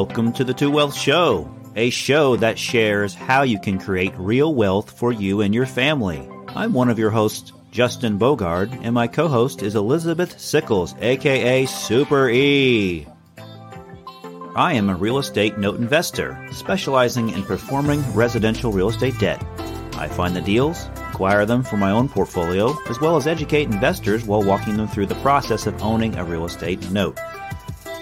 Welcome to the Two Wealth Show, a show that shares how you can create real wealth for you and your family. I'm one of your hosts, Justin Bogart, and my co host is Elizabeth Sickles, aka Super E. I am a real estate note investor specializing in performing residential real estate debt. I find the deals, acquire them for my own portfolio, as well as educate investors while walking them through the process of owning a real estate note.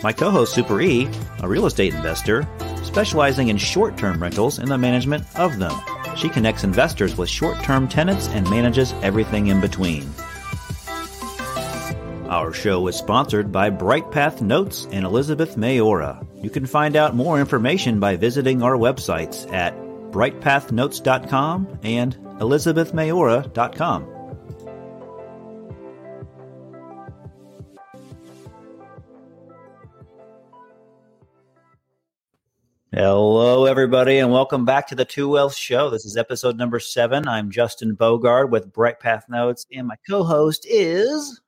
My co host, Super E, a real estate investor, specializing in short term rentals and the management of them. She connects investors with short term tenants and manages everything in between. Our show is sponsored by BrightPath Notes and Elizabeth Mayora. You can find out more information by visiting our websites at brightpathnotes.com and elizabethmayora.com. Hello, everybody, and welcome back to the Two Wealth Show. This is episode number seven. I'm Justin Bogart with Bright Path Notes, and my co-host is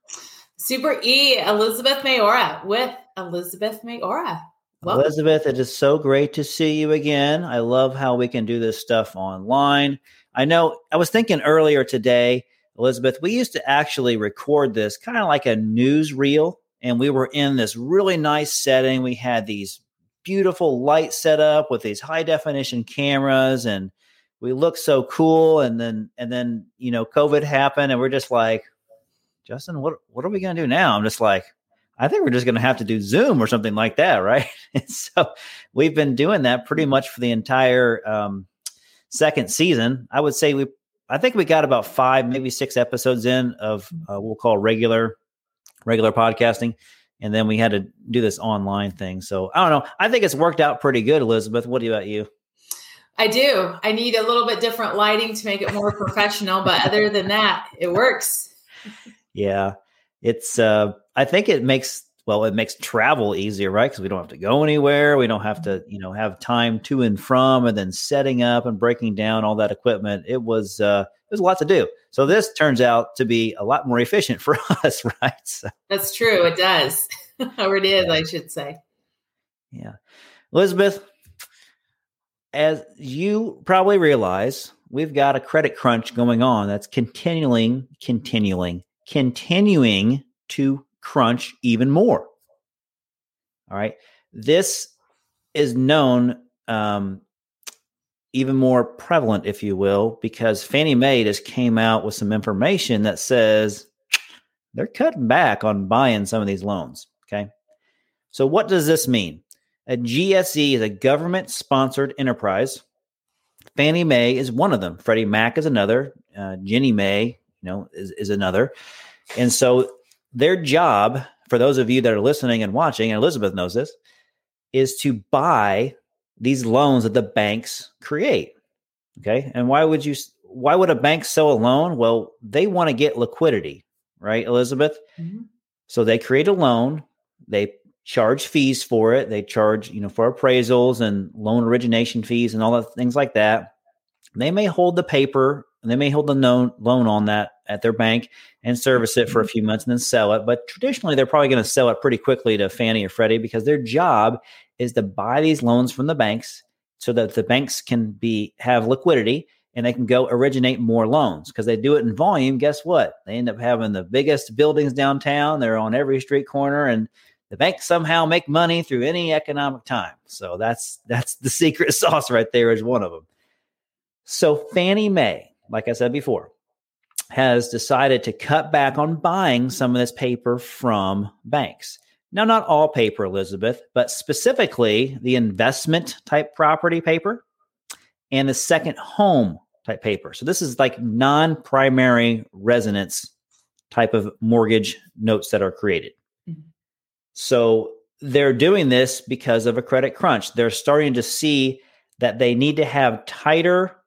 Super E Elizabeth Mayora with Elizabeth Mayora. Welcome. Elizabeth. It is so great to see you again. I love how we can do this stuff online. I know I was thinking earlier today, Elizabeth, we used to actually record this kind of like a news reel, and we were in this really nice setting. We had these beautiful light setup with these high definition cameras and we look so cool and then and then you know covid happened and we're just like justin what what are we going to do now? I'm just like i think we're just going to have to do zoom or something like that right? And so we've been doing that pretty much for the entire um, second season. I would say we i think we got about five maybe six episodes in of uh, we'll call regular regular podcasting and then we had to do this online thing. So I don't know. I think it's worked out pretty good, Elizabeth. What about you? I do. I need a little bit different lighting to make it more professional, but other than that, it works. Yeah. It's uh I think it makes well, it makes travel easier, right? Because we don't have to go anywhere. We don't have to, you know, have time to and from, and then setting up and breaking down all that equipment. It was uh, it was a lot to do. So this turns out to be a lot more efficient for us, right? So. That's true. It does, or it is, I should say. Yeah, Elizabeth, as you probably realize, we've got a credit crunch going on that's continuing, continuing, continuing to crunch even more. All right. This is known um, even more prevalent, if you will, because Fannie Mae just came out with some information that says they're cutting back on buying some of these loans. Okay. So, what does this mean? A GSE is a government sponsored enterprise. Fannie Mae is one of them. Freddie Mac is another. Uh, Ginnie Mae, you know, is, is another. And so their job, for those of you that are listening and watching, and Elizabeth knows this, is to buy these loans that the banks create. Okay. And why would you, why would a bank sell a loan? Well, they want to get liquidity, right, Elizabeth? Mm-hmm. So they create a loan, they charge fees for it, they charge, you know, for appraisals and loan origination fees and all the things like that. They may hold the paper and they may hold the loan loan on that at their bank and service it for a mm-hmm. few months and then sell it. But traditionally, they're probably going to sell it pretty quickly to Fannie or Freddie because their job is to buy these loans from the banks so that the banks can be have liquidity and they can go originate more loans because they do it in volume. Guess what? They end up having the biggest buildings downtown. They're on every street corner and the banks somehow make money through any economic time. So that's that's the secret sauce right there is one of them. So Fannie Mae like I said before, has decided to cut back on buying some of this paper from banks. Now, not all paper, Elizabeth, but specifically the investment type property paper and the second home type paper. So, this is like non primary residence type of mortgage notes that are created. Mm-hmm. So, they're doing this because of a credit crunch. They're starting to see that they need to have tighter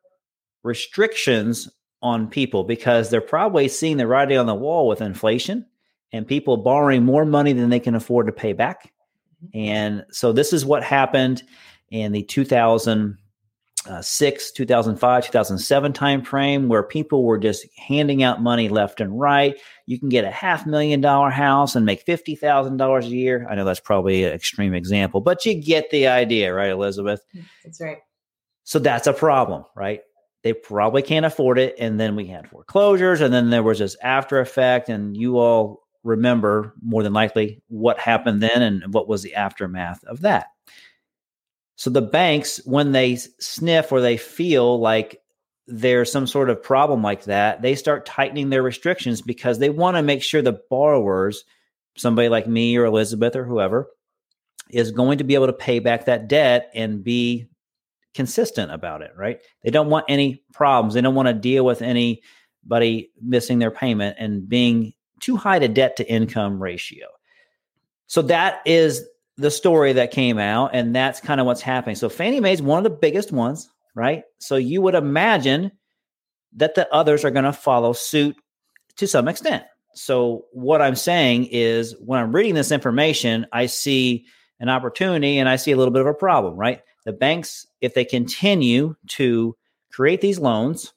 restrictions on people because they're probably seeing the writing on the wall with inflation and people borrowing more money than they can afford to pay back. Mm-hmm. And so this is what happened in the 2006, 2005, 2007 timeframe where people were just handing out money left and right. You can get a half million dollar house and make $50,000 a year. I know that's probably an extreme example, but you get the idea, right, Elizabeth? That's right. So that's a problem, right? They probably can't afford it. And then we had foreclosures, and then there was this after effect. And you all remember more than likely what happened then and what was the aftermath of that. So the banks, when they sniff or they feel like there's some sort of problem like that, they start tightening their restrictions because they want to make sure the borrowers, somebody like me or Elizabeth or whoever, is going to be able to pay back that debt and be consistent about it, right? They don't want any problems. They don't want to deal with anybody missing their payment and being too high to debt to income ratio. So that is the story that came out, and that's kind of what's happening. So Fannie Mae is one of the biggest ones, right? So you would imagine that the others are going to follow suit to some extent. So what I'm saying is when I'm reading this information, I see an opportunity and I see a little bit of a problem, right? The banks, if they continue to create these loans,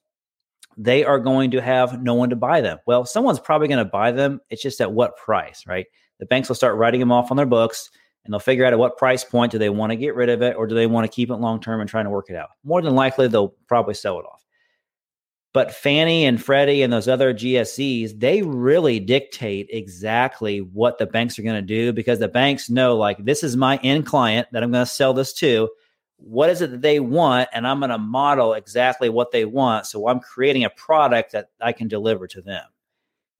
they are going to have no one to buy them. Well, someone's probably going to buy them. It's just at what price, right? The banks will start writing them off on their books and they'll figure out at what price point do they want to get rid of it or do they want to keep it long term and trying to work it out. More than likely, they'll probably sell it off. But Fannie and Freddie and those other GSEs, they really dictate exactly what the banks are going to do because the banks know, like, this is my end client that I'm going to sell this to. What is it that they want? And I'm going to model exactly what they want. So I'm creating a product that I can deliver to them.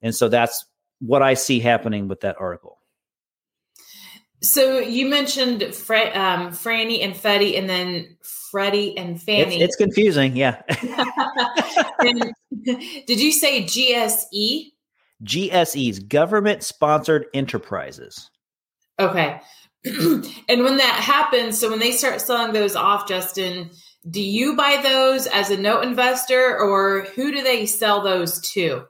And so that's what I see happening with that article. So you mentioned um, Franny and Fetty, and then Freddie and Fanny. It's, it's confusing, yeah. did you say GSE? GSEs, government sponsored enterprises. Okay. and when that happens, so when they start selling those off, Justin, do you buy those as a note investor, or who do they sell those to?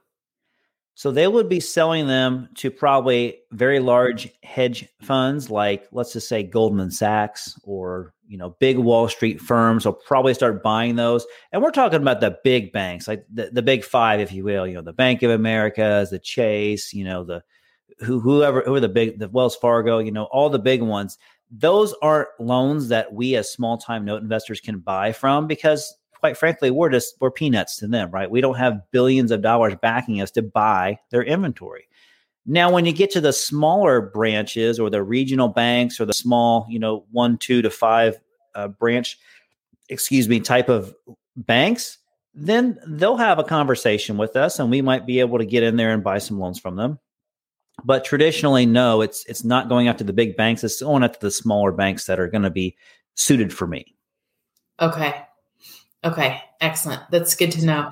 So they would be selling them to probably very large hedge funds, like let's just say Goldman Sachs or you know big Wall Street firms will probably start buying those. And we're talking about the big banks, like the, the big five, if you will. You know, the Bank of America, the Chase, you know, the who whoever who are the big the Wells Fargo, you know, all the big ones. Those aren't loans that we as small time note investors can buy from because quite frankly, we're just we're peanuts to them, right? We don't have billions of dollars backing us to buy their inventory. Now, when you get to the smaller branches or the regional banks or the small, you know, one, two to five uh, branch, excuse me, type of banks, then they'll have a conversation with us, and we might be able to get in there and buy some loans from them. But traditionally, no, it's it's not going after the big banks. It's going after the smaller banks that are going to be suited for me. Okay. Okay, excellent. That's good to know.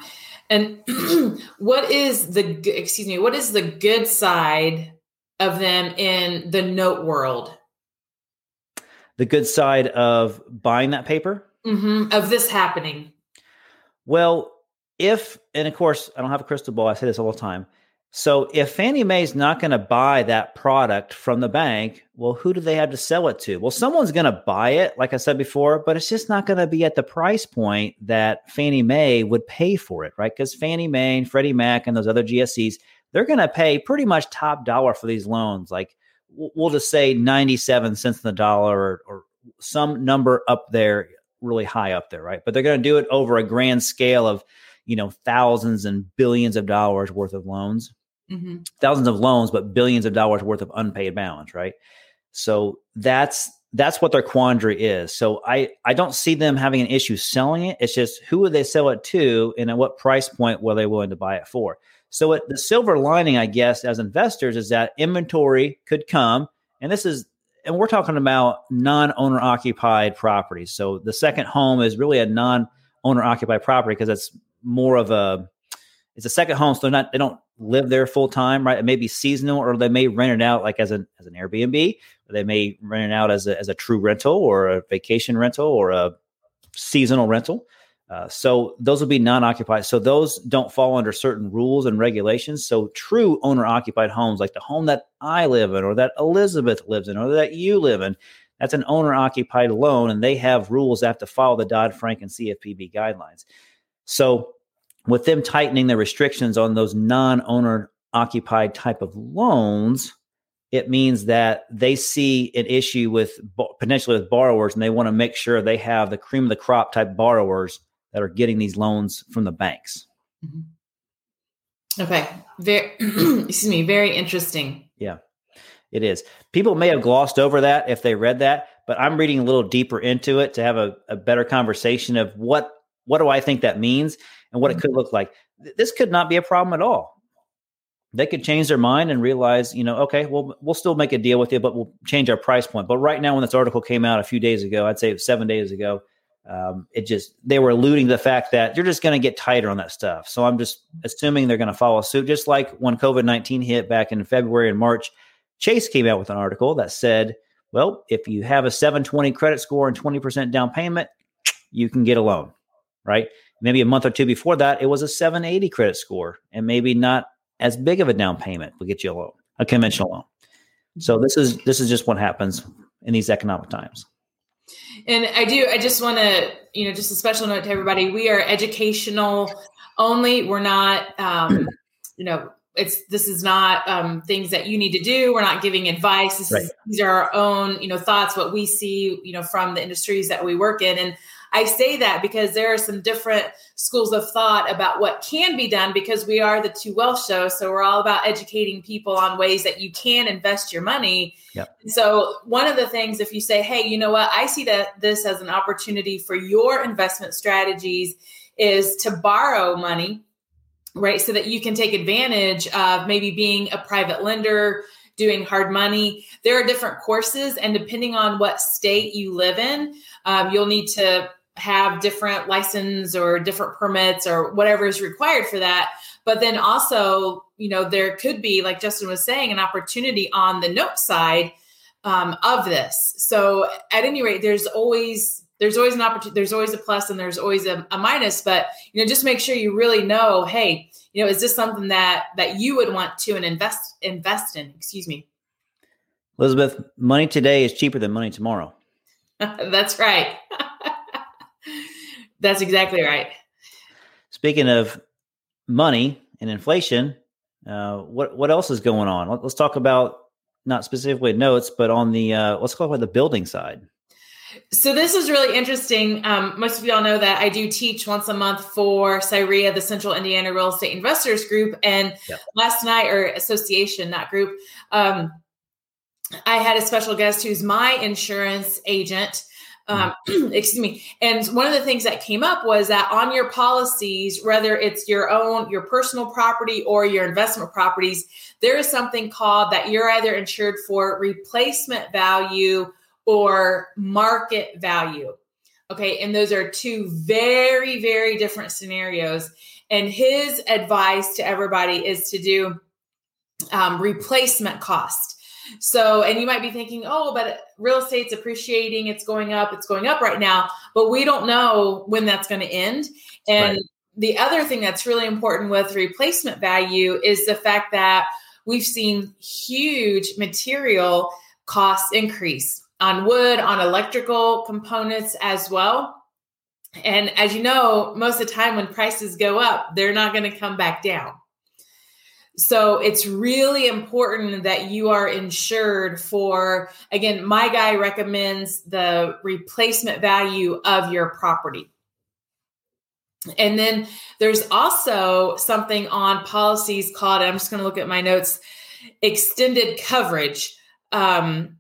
And what is the excuse me, what is the good side of them in the note world? The good side of buying that paper? Mm-hmm, of this happening. Well, if and of course I don't have a crystal ball, I say this all the time. So if Fannie Mae is not going to buy that product from the bank, well, who do they have to sell it to? Well, someone's going to buy it, like I said before, but it's just not going to be at the price point that Fannie Mae would pay for it, right? Because Fannie Mae and Freddie Mac and those other GSEs, they're going to pay pretty much top dollar for these loans. Like we'll just say 97 cents in the dollar or, or some number up there, really high up there, right? But they're going to do it over a grand scale of, you know, thousands and billions of dollars worth of loans mm-hmm. thousands of loans, but billions of dollars worth of unpaid balance, right? So that's that's what their quandary is. So I I don't see them having an issue selling it. It's just who would they sell it to, and at what price point were they willing to buy it for? So the silver lining, I guess, as investors, is that inventory could come, and this is and we're talking about non-owner occupied properties. So the second home is really a non-owner occupied property because it's more of a it's a second home, so they're not they don't live there full time, right? It may be seasonal, or they may rent it out like as an as an Airbnb, or they may rent it out as a as a true rental or a vacation rental or a seasonal rental. Uh, so those will be non-occupied. So those don't fall under certain rules and regulations. So true owner-occupied homes, like the home that I live in, or that Elizabeth lives in, or that you live in, That's an owner occupied loan, and they have rules that have to follow the Dodd Frank and CFPB guidelines. So, with them tightening the restrictions on those non owner occupied type of loans, it means that they see an issue with potentially with borrowers and they want to make sure they have the cream of the crop type borrowers that are getting these loans from the banks. Mm-hmm. Okay. Very, excuse me, very interesting. Yeah, it is. People may have glossed over that if they read that, but I'm reading a little deeper into it to have a, a better conversation of what what do I think that means and what mm-hmm. it could look like. This could not be a problem at all they could change their mind and realize, you know, okay, well, we'll still make a deal with you, but we'll change our price point. But right now, when this article came out a few days ago, I'd say seven days ago, um, it just they were alluding to the fact that you're just going to get tighter on that stuff. So I'm just assuming they're going to follow suit, just like when COVID 19 hit back in February and March. Chase came out with an article that said, well, if you have a 720 credit score and 20% down payment, you can get a loan, right? Maybe a month or two before that, it was a 780 credit score and maybe not as big of a down payment will get you a loan, a conventional loan. So this is this is just what happens in these economic times. And I do I just want to, you know, just a special note to everybody, we are educational only. We're not um, you know, it's this is not um, things that you need to do. We're not giving advice. This right. is, these are our own, you know, thoughts, what we see, you know, from the industries that we work in. And I say that because there are some different schools of thought about what can be done because we are the Two Wealth Show. So we're all about educating people on ways that you can invest your money. Yep. So one of the things, if you say, hey, you know what, I see that this as an opportunity for your investment strategies is to borrow money right so that you can take advantage of maybe being a private lender doing hard money there are different courses and depending on what state you live in um, you'll need to have different license or different permits or whatever is required for that. But then also, you know, there could be, like Justin was saying, an opportunity on the note side um, of this. So at any rate, there's always there's always an opportunity there's always a plus and there's always a, a, minus. But you know just make sure you really know hey you know is this something that that you would want to and invest invest in? Excuse me. Elizabeth money today is cheaper than money tomorrow. That's right That's exactly right. Speaking of money and inflation, uh, what what else is going on? Let, us talk about not specifically notes, but on the uh, let's talk about the building side. So this is really interesting. Um, most of y'all know that I do teach once a month for CIREA, the Central Indiana Real Estate Investors Group, and yep. last night or association, not group. Um, I had a special guest who's my insurance agent um, excuse me. And one of the things that came up was that on your policies, whether it's your own, your personal property or your investment properties, there is something called that you're either insured for replacement value or market value. Okay. And those are two very, very different scenarios. And his advice to everybody is to do um, replacement cost. So, and you might be thinking, oh, but real estate's appreciating, it's going up, it's going up right now, but we don't know when that's going to end. And right. the other thing that's really important with replacement value is the fact that we've seen huge material costs increase on wood, on electrical components as well. And as you know, most of the time when prices go up, they're not going to come back down. So it's really important that you are insured for, again, my guy recommends the replacement value of your property. And then there's also something on policies called, I'm just going to look at my notes, extended coverage. Um,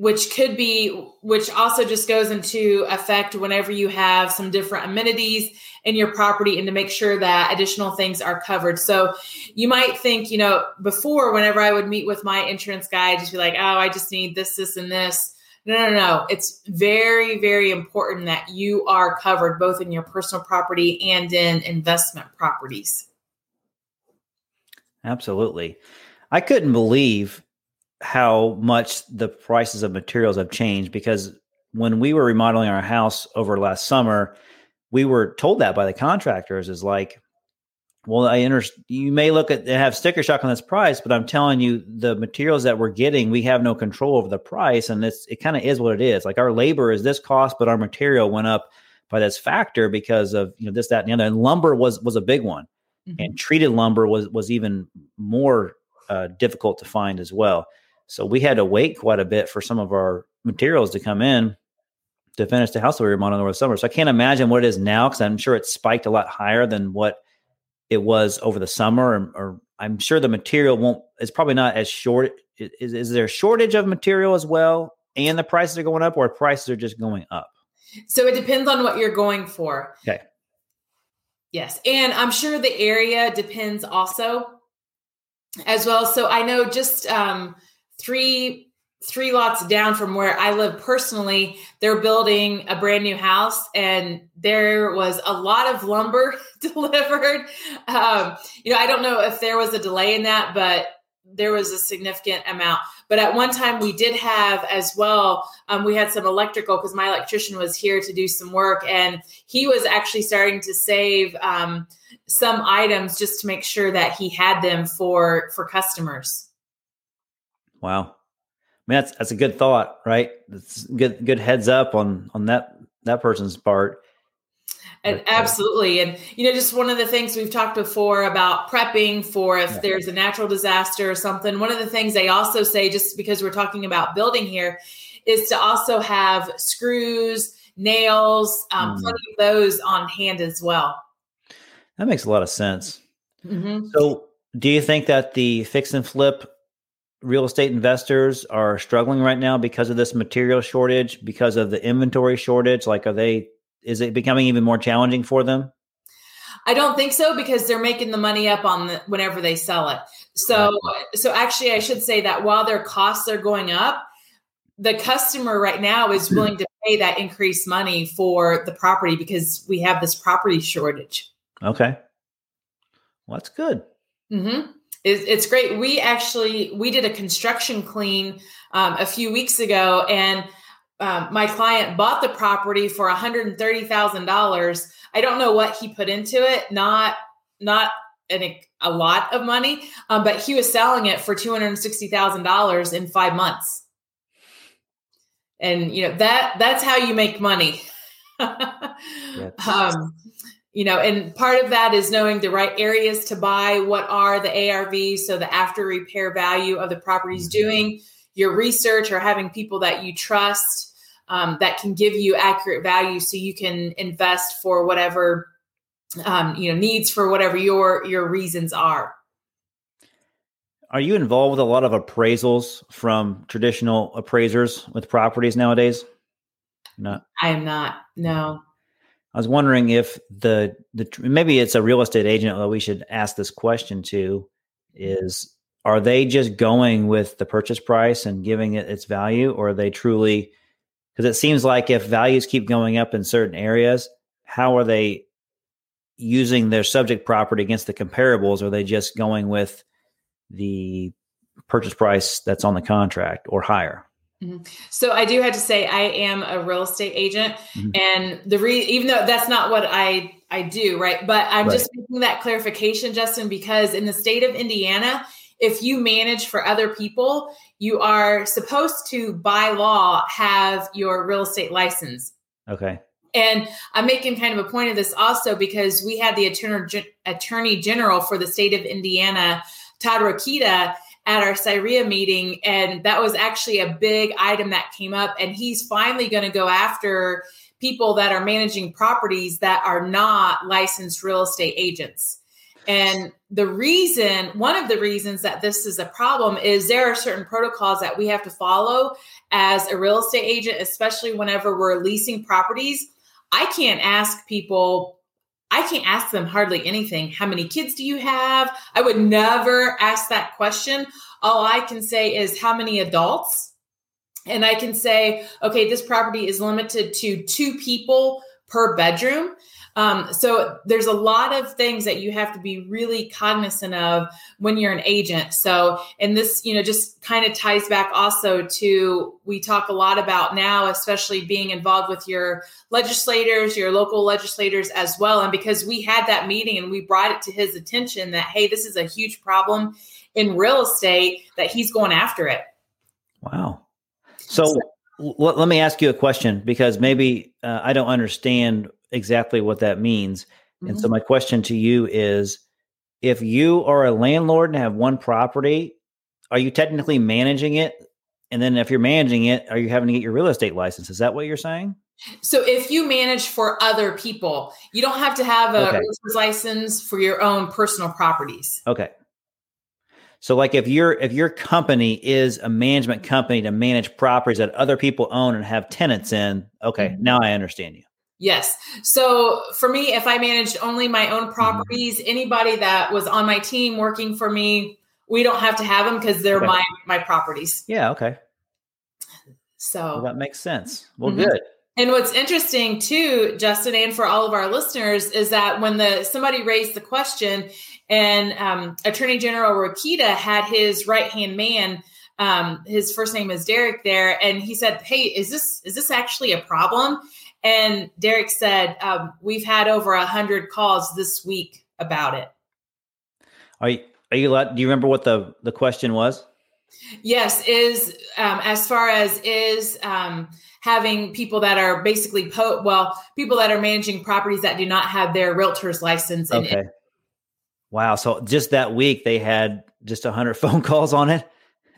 which could be which also just goes into effect whenever you have some different amenities in your property and to make sure that additional things are covered. So you might think you know before whenever i would meet with my insurance guy I'd just be like oh i just need this this and this. No no no. It's very very important that you are covered both in your personal property and in investment properties. Absolutely. I couldn't believe how much the prices of materials have changed because when we were remodeling our house over last summer, we were told that by the contractors is like Well, I understand. You may look at have sticker shock on this price, but I'm telling you, the materials that we're getting, we have no control over the price, and it's it kind of is what it is. Like our labor is this cost, but our material went up by this factor because of you know this, that, and the other. And lumber was was a big one, mm-hmm. and treated lumber was was even more uh, difficult to find as well. So we had to wait quite a bit for some of our materials to come in to finish the house that we were remodeling over the summer. So I can't imagine what it is now because I'm sure it spiked a lot higher than what it was over the summer. Or, or I'm sure the material won't. It's probably not as short. Is, is there a shortage of material as well, and the prices are going up, or prices are just going up? So it depends on what you're going for. Okay. Yes, and I'm sure the area depends also as well. So I know just um, three three lots down from where I live personally, they're building a brand new house, and there was a lot of lumber delivered. Um, you know, I don't know if there was a delay in that, but there was a significant amount. But at one time, we did have as well. Um, we had some electrical because my electrician was here to do some work, and he was actually starting to save um, some items just to make sure that he had them for for customers. Wow mean, that's that's a good thought, right? That's good good heads up on on that that person's part. And absolutely. And you know, just one of the things we've talked before about prepping for if yeah. there's a natural disaster or something. One of the things they also say, just because we're talking about building here, is to also have screws, nails, um, mm. plenty of those on hand as well. That makes a lot of sense. Mm-hmm. So, do you think that the fix and flip real estate investors are struggling right now because of this material shortage, because of the inventory shortage? Like, are they, is it becoming even more challenging for them? I don't think so because they're making the money up on the, whenever they sell it. So, right. so actually, I should say that while their costs are going up, the customer right now is hmm. willing to pay that increased money for the property because we have this property shortage. Okay, well, that's good. Mm-hmm it's great. We actually we did a construction clean um, a few weeks ago, and um, my client bought the property for one hundred thirty thousand dollars. I don't know what he put into it. Not not an, a lot of money, um, but he was selling it for two hundred sixty thousand dollars in five months. And you know that that's how you make money. um, you know and part of that is knowing the right areas to buy what are the arvs so the after repair value of the properties mm-hmm. doing your research or having people that you trust um, that can give you accurate value so you can invest for whatever um, you know needs for whatever your your reasons are. Are you involved with a lot of appraisals from traditional appraisers with properties nowadays? Not? I am not no I was wondering if the the maybe it's a real estate agent that we should ask this question to is are they just going with the purchase price and giving it its value or are they truly because it seems like if values keep going up in certain areas how are they using their subject property against the comparables? Are they just going with the purchase price that's on the contract or higher Mm-hmm. So I do have to say I am a real estate agent, mm-hmm. and the re even though that's not what I I do, right? But I'm right. just making that clarification, Justin, because in the state of Indiana, if you manage for other people, you are supposed to, by law, have your real estate license. Okay. And I'm making kind of a point of this also because we had the attorney, attorney general for the state of Indiana, Todd Rokita at our CIREA meeting. And that was actually a big item that came up. And he's finally going to go after people that are managing properties that are not licensed real estate agents. And the reason, one of the reasons that this is a problem is there are certain protocols that we have to follow as a real estate agent, especially whenever we're leasing properties. I can't ask people I can't ask them hardly anything. How many kids do you have? I would never ask that question. All I can say is how many adults? And I can say, okay, this property is limited to two people per bedroom. Um, so there's a lot of things that you have to be really cognizant of when you're an agent. So, and this, you know, just kind of ties back also to we talk a lot about now, especially being involved with your legislators, your local legislators as well. And because we had that meeting and we brought it to his attention that, hey, this is a huge problem in real estate, that he's going after it. Wow. So, let me ask you a question because maybe uh, I don't understand exactly what that means. Mm-hmm. And so, mm-hmm. my question to you is if you are a landlord and have one property, are you technically managing it? And then, if you're managing it, are you having to get your real estate license? Is that what you're saying? So, if you manage for other people, you don't have to have a okay. license for your own personal properties. Okay. So like if your if your company is a management company to manage properties that other people own and have tenants in, okay, mm-hmm. now I understand you. Yes. So for me, if I managed only my own properties, mm-hmm. anybody that was on my team working for me, we don't have to have them because they're okay. my my properties. Yeah. Okay. So well, that makes sense. Well, mm-hmm. good. And what's interesting too, Justin, and for all of our listeners, is that when the somebody raised the question, and um, Attorney General Rokita had his right hand man, um, his first name is Derek there, and he said, "Hey, is this is this actually a problem?" And Derek said, um, "We've had over a hundred calls this week about it." Are you are you allowed? Do you remember what the the question was? Yes, is um, as far as is um, having people that are basically po- well people that are managing properties that do not have their realtor's license okay it. wow so just that week they had just a 100 phone calls on it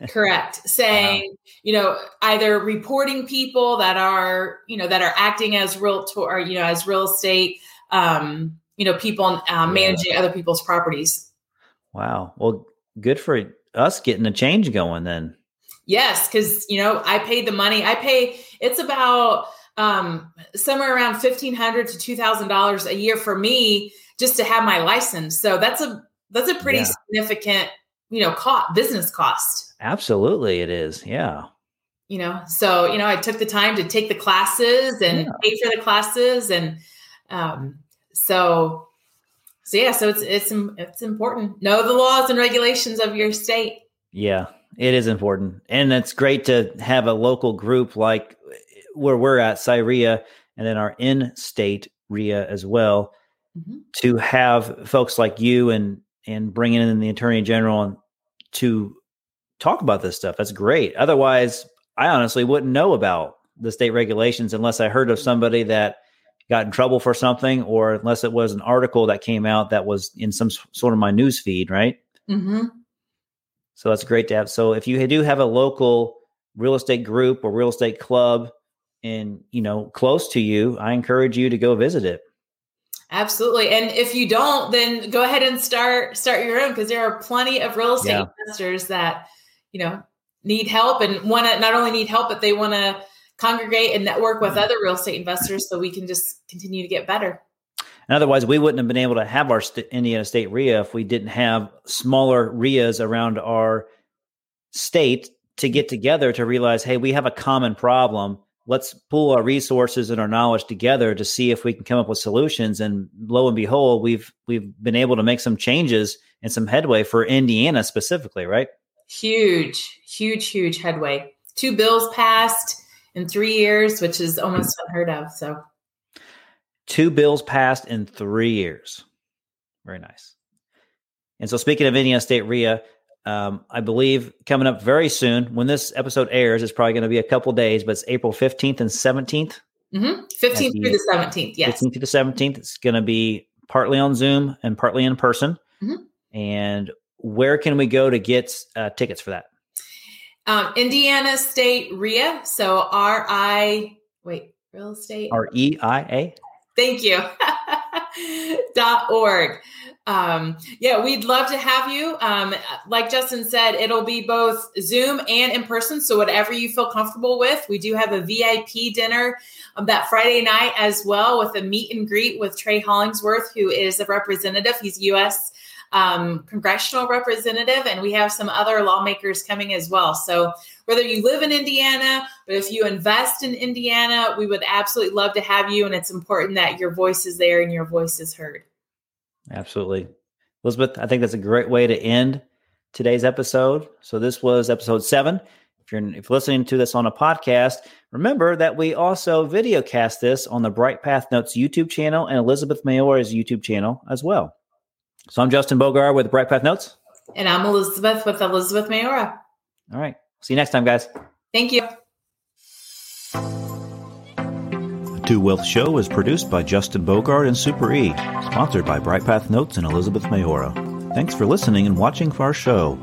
correct saying wow. you know either reporting people that are you know that are acting as realtor or you know as real estate um you know people um, yeah. managing other people's properties wow well good for us getting a change going then Yes, because you know I paid the money. I pay. It's about um, somewhere around fifteen hundred to two thousand dollars a year for me just to have my license. So that's a that's a pretty yeah. significant you know cost business cost. Absolutely, it is. Yeah. You know, so you know, I took the time to take the classes and yeah. pay for the classes, and um, so so yeah, so it's it's it's important. Know the laws and regulations of your state. Yeah, it is important. And it's great to have a local group like where we're at, CIREA, and then our in state REIA as well, mm-hmm. to have folks like you and and bringing in the attorney general to talk about this stuff. That's great. Otherwise, I honestly wouldn't know about the state regulations unless I heard of somebody that got in trouble for something or unless it was an article that came out that was in some sort of my news feed, right? Mm-hmm. So that's great to have. So if you do have a local real estate group or real estate club and you know close to you, I encourage you to go visit it. Absolutely. And if you don't, then go ahead and start start your own because there are plenty of real estate yeah. investors that, you know, need help and want to not only need help, but they want to congregate and network with mm-hmm. other real estate investors so we can just continue to get better. And otherwise, we wouldn't have been able to have our st- Indiana State REIA if we didn't have smaller REIAs around our state to get together to realize, hey, we have a common problem. Let's pull our resources and our knowledge together to see if we can come up with solutions. And lo and behold, we've we've been able to make some changes and some headway for Indiana specifically, right? Huge, huge, huge headway. Two bills passed in three years, which is almost unheard of. So Two bills passed in three years. Very nice. And so, speaking of Indiana State REIA, um, I believe coming up very soon, when this episode airs, it's probably going to be a couple days, but it's April 15th and 17th. Mm-hmm. 15th through the 17th, yes. 15th through the 17th. It's going to be partly on Zoom and partly in person. Mm-hmm. And where can we go to get uh, tickets for that? Um, Indiana State REIA. So R I, wait, real estate? R E I A? Thank you. dot org. Um, yeah, we'd love to have you. Um, like Justin said, it'll be both Zoom and in person. So whatever you feel comfortable with, we do have a VIP dinner um, that Friday night as well with a meet and greet with Trey Hollingsworth, who is a representative. He's U.S. um, congressional representative, and we have some other lawmakers coming as well. So, whether you live in Indiana, but if you invest in Indiana, we would absolutely love to have you. And it's important that your voice is there and your voice is heard. Absolutely. Elizabeth, I think that's a great way to end today's episode. So, this was episode seven. If you're, if you're listening to this on a podcast, remember that we also videocast this on the Bright Path Notes YouTube channel and Elizabeth Mayora's YouTube channel as well. So I'm Justin Bogar with Bright Path Notes. And I'm Elizabeth with Elizabeth Mayora. All right. See you next time, guys. Thank you. The Two Wealth Show is produced by Justin Bogart and Super E, sponsored by Bright Path Notes and Elizabeth Mayora. Thanks for listening and watching for our show.